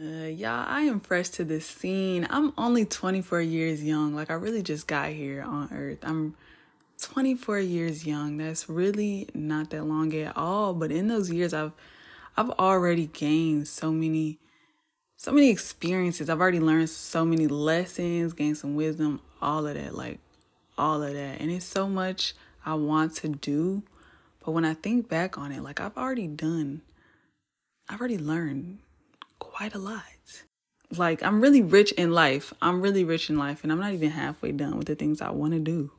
Uh, y'all, I am fresh to this scene. I'm only 24 years young. Like, I really just got here on earth. I'm 24 years young. That's really not that long at all. But in those years, I've, I've already gained so many, so many experiences. I've already learned so many lessons, gained some wisdom, all of that, like all of that. And it's so much I want to do. But when I think back on it, like, I've already done, I've already learned quite a lot. Like, I'm really rich in life. I'm really rich in life, and I'm not even halfway done with the things I want to do.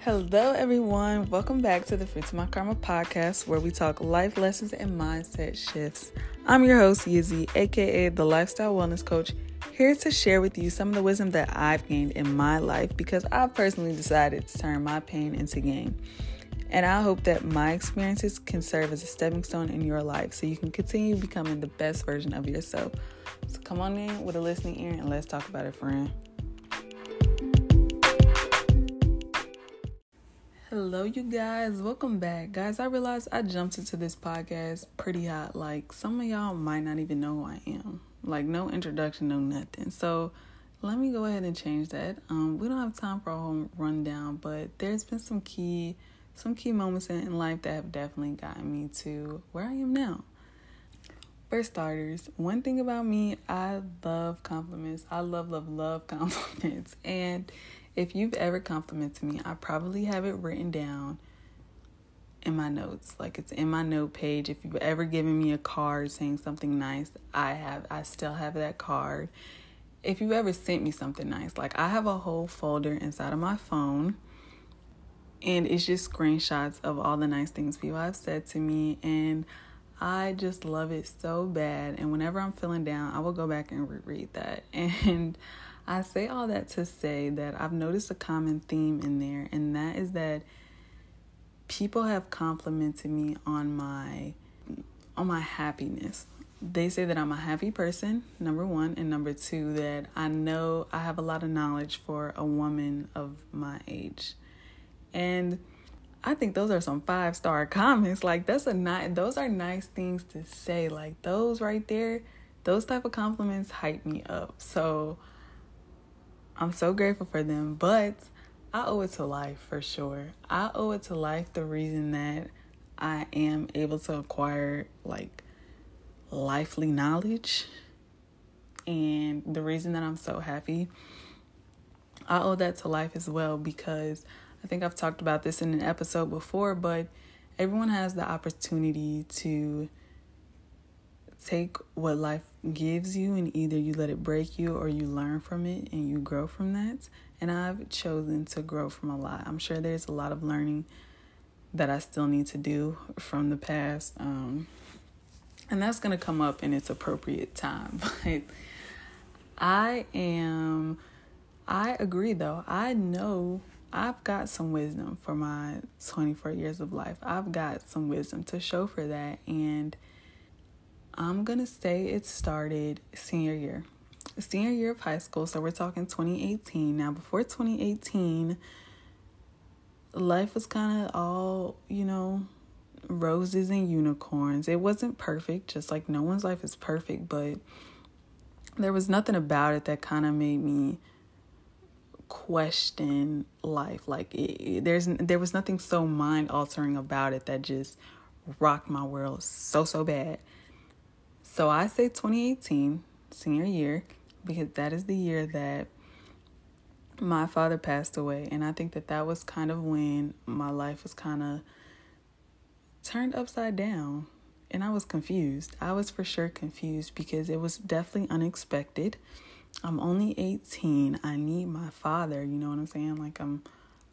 Hello, everyone. Welcome back to the Free to My Karma podcast, where we talk life lessons and mindset shifts. I'm your host, Yizzy, aka the Lifestyle Wellness Coach, here to share with you some of the wisdom that I've gained in my life because I've personally decided to turn my pain into gain. And I hope that my experiences can serve as a stepping stone in your life so you can continue becoming the best version of yourself. So come on in with a listening ear and let's talk about it, friend. Hello, you guys. Welcome back. Guys, I realized I jumped into this podcast pretty hot. Like, some of y'all might not even know who I am. Like, no introduction, no nothing. So, let me go ahead and change that. Um, we don't have time for a whole rundown, but there's been some key some key moments in life that have definitely gotten me to where I am now. For starters, one thing about me, I love compliments. I love, love, love compliments. And if you've ever complimented me, I probably have it written down in my notes. Like it's in my note page. If you've ever given me a card saying something nice, I have I still have that card. If you've ever sent me something nice, like I have a whole folder inside of my phone and it's just screenshots of all the nice things people have said to me. And I just love it so bad. And whenever I'm feeling down I will go back and reread that. And I say all that to say that I've noticed a common theme in there. And that is that people have complimented me on my on my happiness. They say that I'm a happy person, number one, and number two, that I know I have a lot of knowledge for a woman of my age. And I think those are some five star comments. Like that's a nice those are nice things to say. Like those right there, those type of compliments hype me up. So I'm so grateful for them. But I owe it to life for sure. I owe it to life the reason that I am able to acquire like lively knowledge and the reason that I'm so happy. I owe that to life as well because I think I've talked about this in an episode before, but everyone has the opportunity to take what life gives you and either you let it break you or you learn from it and you grow from that. And I've chosen to grow from a lot. I'm sure there's a lot of learning that I still need to do from the past. Um, and that's going to come up in its appropriate time. But I am, I agree though. I know I've got some wisdom for my 24 years of life. I've got some wisdom to show for that. And I'm going to say it started senior year. Senior year of high school. So we're talking 2018. Now, before 2018, life was kind of all, you know, roses and unicorns. It wasn't perfect, just like no one's life is perfect, but there was nothing about it that kind of made me question life. Like it, there's there was nothing so mind altering about it that just rocked my world so so bad. So I say 2018, senior year, because that is the year that my father passed away, and I think that that was kind of when my life was kind of turned upside down, and I was confused. I was for sure confused because it was definitely unexpected. I'm only 18. I need my father, you know what I'm saying? Like I'm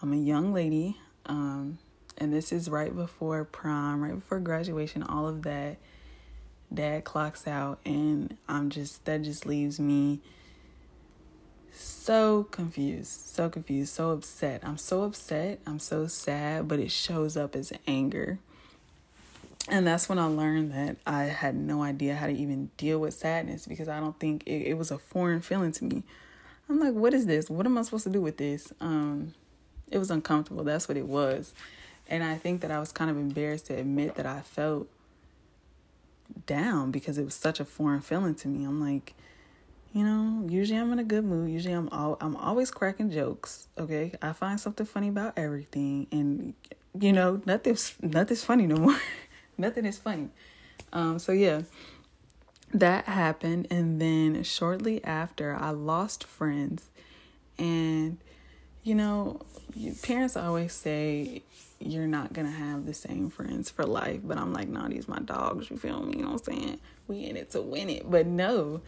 I'm a young lady. Um and this is right before prom, right before graduation, all of that. Dad clocks out and I'm just that just leaves me so confused, so confused, so upset. I'm so upset, I'm so sad, but it shows up as anger. And that's when I learned that I had no idea how to even deal with sadness because I don't think it, it was a foreign feeling to me. I'm like, what is this? What am I supposed to do with this? Um, it was uncomfortable. That's what it was. And I think that I was kind of embarrassed to admit that I felt down because it was such a foreign feeling to me. I'm like, you know, usually I'm in a good mood. Usually I'm all, I'm always cracking jokes. Okay, I find something funny about everything, and you know, nothing's nothing's funny no more. Nothing is funny. Um, so yeah, that happened, and then shortly after, I lost friends, and you know, parents always say you're not gonna have the same friends for life, but I'm like, nah, these my dogs. You feel me? You know what I'm saying? We in it to win it, but no.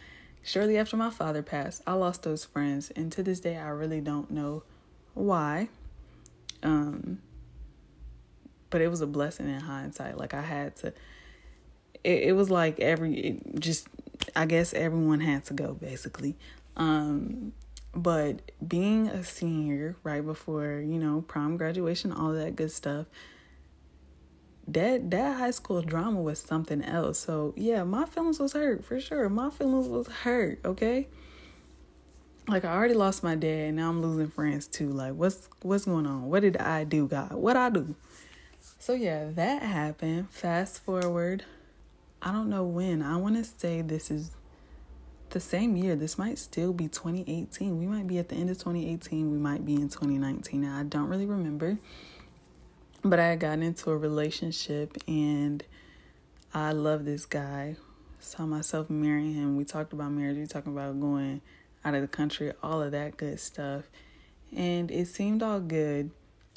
Shortly after my father passed, I lost those friends, and to this day, I really don't know why. Um, but it was a blessing in hindsight. Like I had to. It, it was like every just. I guess everyone had to go basically. Um, but being a senior right before you know prom graduation, all that good stuff. That that high school drama was something else. So yeah, my feelings was hurt for sure. My feelings was hurt. Okay like I already lost my dad and now I'm losing friends too. Like what's what's going on? What did I do, God? What I do? So yeah, that happened. Fast forward, I don't know when. I want to say this is the same year. This might still be 2018. We might be at the end of 2018. We might be in 2019. Now, I don't really remember. But I gotten into a relationship and I love this guy. Saw myself marrying him. We talked about marriage. We talked about going out of the country, all of that good stuff. And it seemed all good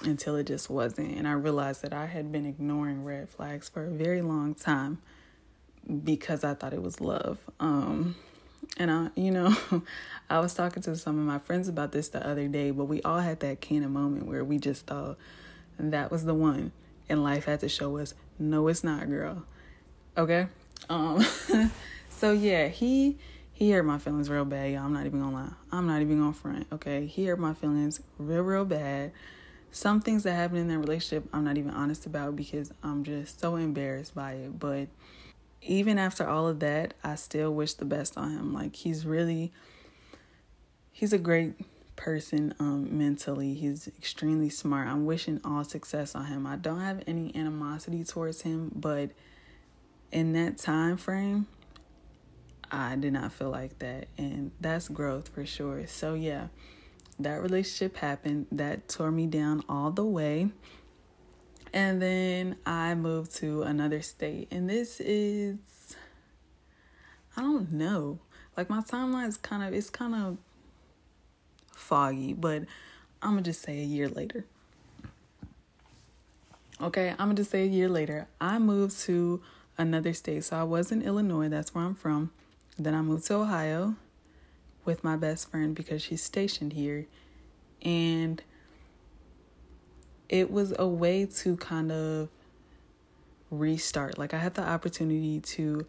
until it just wasn't. And I realized that I had been ignoring red flags for a very long time because I thought it was love. Um, and I, you know, I was talking to some of my friends about this the other day, but we all had that kind of moment where we just thought that was the one, and life had to show us, no, it's not, girl. Okay. Um. so yeah, he he hurt my feelings real bad, y'all. I'm not even gonna lie. I'm not even gonna front. Okay, he hurt my feelings real, real bad some things that happened in that relationship I'm not even honest about because I'm just so embarrassed by it. But even after all of that, I still wish the best on him. Like he's really he's a great person um mentally. He's extremely smart. I'm wishing all success on him. I don't have any animosity towards him, but in that time frame, I did not feel like that and that's growth for sure. So yeah that relationship happened. That tore me down all the way. And then I moved to another state. And this is I don't know. Like my timeline is kind of it's kind of foggy, but I'm gonna just say a year later. Okay, I'm gonna just say a year later. I moved to another state. So I was in Illinois, that's where I'm from. Then I moved to Ohio with my best friend because she's stationed here. And it was a way to kind of restart. Like I had the opportunity to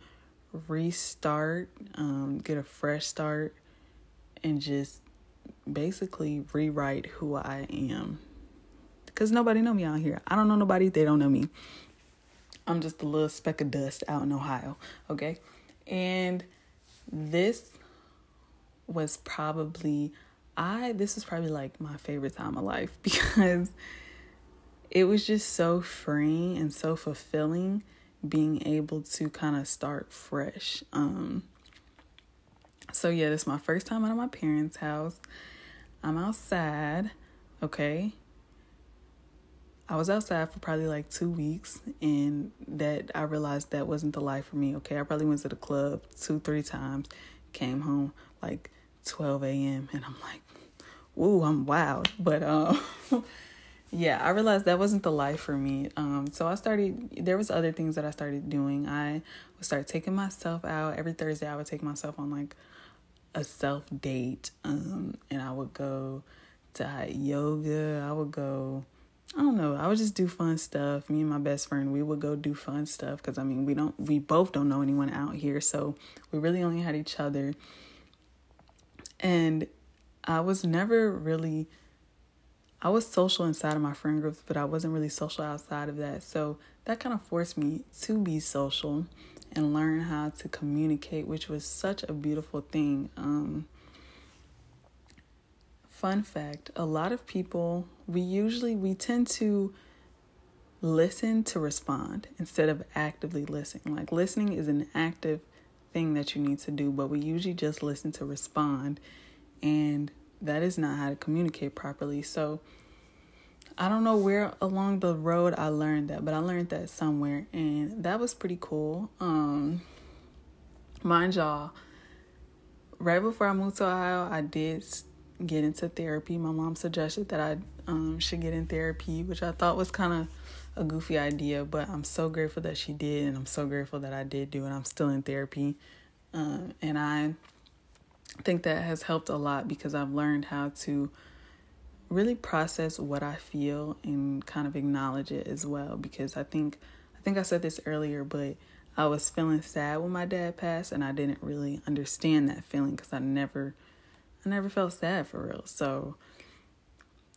restart, um, get a fresh start, and just basically rewrite who I am. Because nobody know me out here. I don't know nobody, they don't know me. I'm just a little speck of dust out in Ohio, okay? And this was probably I this is probably like my favorite time of life because it was just so freeing and so fulfilling being able to kind of start fresh. Um so yeah, this is my first time out of my parents' house. I'm outside, okay? I was outside for probably like two weeks, and that I realized that wasn't the life for me. Okay, I probably went to the club two, three times, came home like 12 a.m. and I'm like, ooh, I'm wild. But um yeah, I realized that wasn't the life for me. Um so I started there was other things that I started doing. I would start taking myself out. Every Thursday I would take myself on like a self date. Um and I would go to yoga. I would go I don't know. I would just do fun stuff. Me and my best friend, we would go do fun stuff because I mean, we don't, we both don't know anyone out here, so we really only had each other. And I was never really I was social inside of my friend groups, but I wasn't really social outside of that. So that kind of forced me to be social and learn how to communicate, which was such a beautiful thing. Um, fun fact, a lot of people we usually we tend to listen to respond instead of actively listening. Like listening is an active thing that you need to do, but we usually just listen to respond, and that is not how to communicate properly. So I don't know where along the road I learned that, but I learned that somewhere, and that was pretty cool. Um, mind y'all, right before I moved to Ohio, I did get into therapy. My mom suggested that I um, should get in therapy, which I thought was kind of a goofy idea, but I'm so grateful that she did, and I'm so grateful that I did do it. I'm still in therapy, um, and I think that has helped a lot because I've learned how to really process what I feel and kind of acknowledge it as well. Because I think I think I said this earlier, but I was feeling sad when my dad passed, and I didn't really understand that feeling because I never I never felt sad for real. So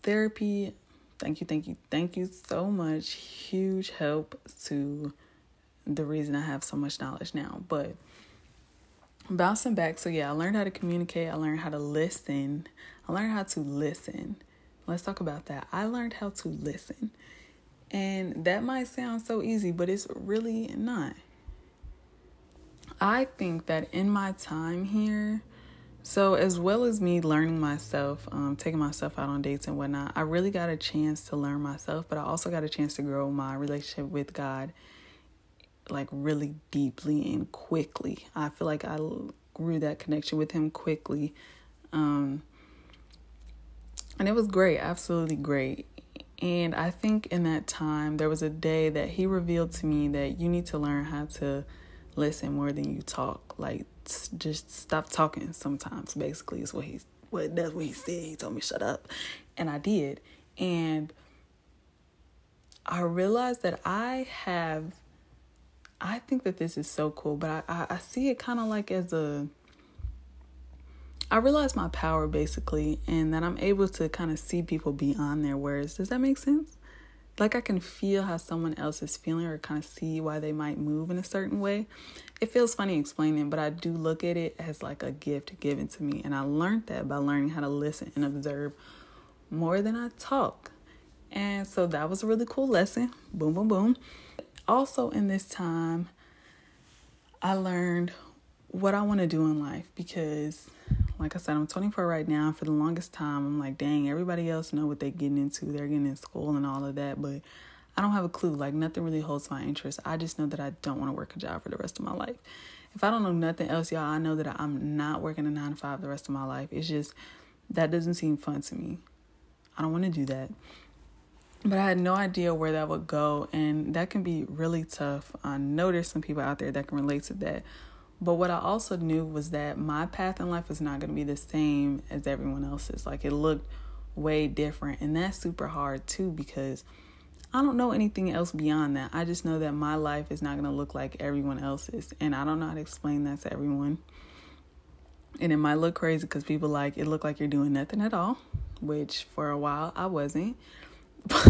therapy Thank you, thank you, thank you so much. Huge help to the reason I have so much knowledge now. But bouncing back, so yeah, I learned how to communicate, I learned how to listen. I learned how to listen. Let's talk about that. I learned how to listen. And that might sound so easy, but it's really not. I think that in my time here, so, as well as me learning myself, um, taking myself out on dates and whatnot, I really got a chance to learn myself, but I also got a chance to grow my relationship with God like really deeply and quickly. I feel like I grew that connection with Him quickly. Um, and it was great, absolutely great. And I think in that time, there was a day that He revealed to me that you need to learn how to listen more than you talk. Like just stop talking sometimes basically is what he's what that's what he said. He told me shut up. And I did. And I realized that I have I think that this is so cool, but I, I, I see it kind of like as a I realize my power basically and that I'm able to kind of see people beyond their words. Does that make sense? Like I can feel how someone else is feeling or kind of see why they might move in a certain way. It feels funny explaining, but I do look at it as like a gift given to me. And I learned that by learning how to listen and observe more than I talk. And so that was a really cool lesson. Boom, boom, boom. Also, in this time, I learned what I want to do in life because like I said, I'm 24 right now. For the longest time, I'm like, dang, everybody else know what they're getting into. They're getting in school and all of that, but I don't have a clue. Like nothing really holds my interest. I just know that I don't want to work a job for the rest of my life. If I don't know nothing else, y'all, I know that I'm not working a nine to five the rest of my life. It's just that doesn't seem fun to me. I don't want to do that. But I had no idea where that would go, and that can be really tough. I know there's some people out there that can relate to that but what I also knew was that my path in life was not going to be the same as everyone else's. Like it looked way different. And that's super hard too because I don't know anything else beyond that. I just know that my life is not going to look like everyone else's. And I don't know how to explain that to everyone. And it might look crazy because people like it look like you're doing nothing at all, which for a while I wasn't. But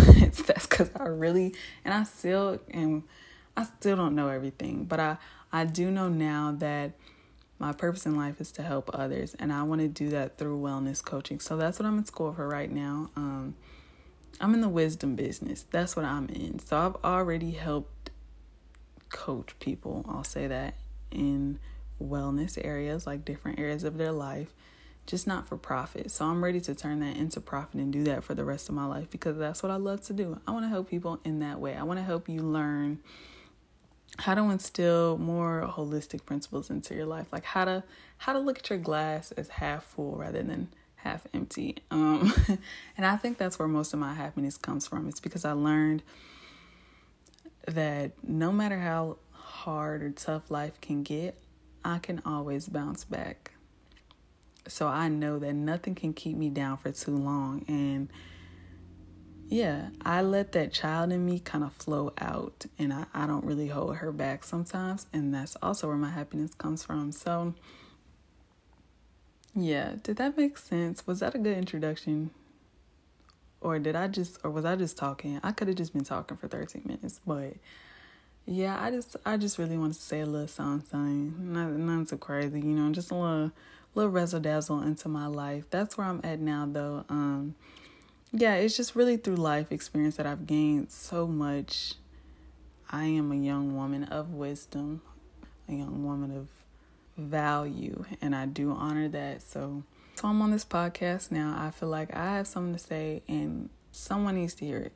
that's because I really, and I still am, I still don't know everything. But I, I do know now that my purpose in life is to help others, and I want to do that through wellness coaching. So that's what I'm in school for right now. Um, I'm in the wisdom business. That's what I'm in. So I've already helped coach people, I'll say that, in wellness areas, like different areas of their life, just not for profit. So I'm ready to turn that into profit and do that for the rest of my life because that's what I love to do. I want to help people in that way. I want to help you learn how to instill more holistic principles into your life? Like how to how to look at your glass as half full rather than half empty. Um and i think that's where most of my happiness comes from. It's because i learned that no matter how hard or tough life can get i can always bounce back. So i know that nothing can keep me down for too long. And yeah, I let that child in me kind of flow out and I, I don't really hold her back sometimes. And that's also where my happiness comes from. So, yeah, did that make sense? Was that a good introduction? Or did I just, or was I just talking? I could have just been talking for 13 minutes, but yeah, I just, I just really wanted to say a little song, something, not, not too crazy, you know, just a little, little razzle dazzle into my life. That's where I'm at now, though. Um, yeah, it's just really through life experience that I've gained so much. I am a young woman of wisdom, a young woman of value, and I do honor that. So, so I'm on this podcast now. I feel like I have something to say, and someone needs to hear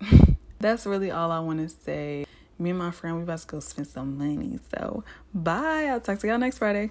it. That's really all I want to say. Me and my friend, we about to go spend some money. So, bye. I'll talk to y'all next Friday.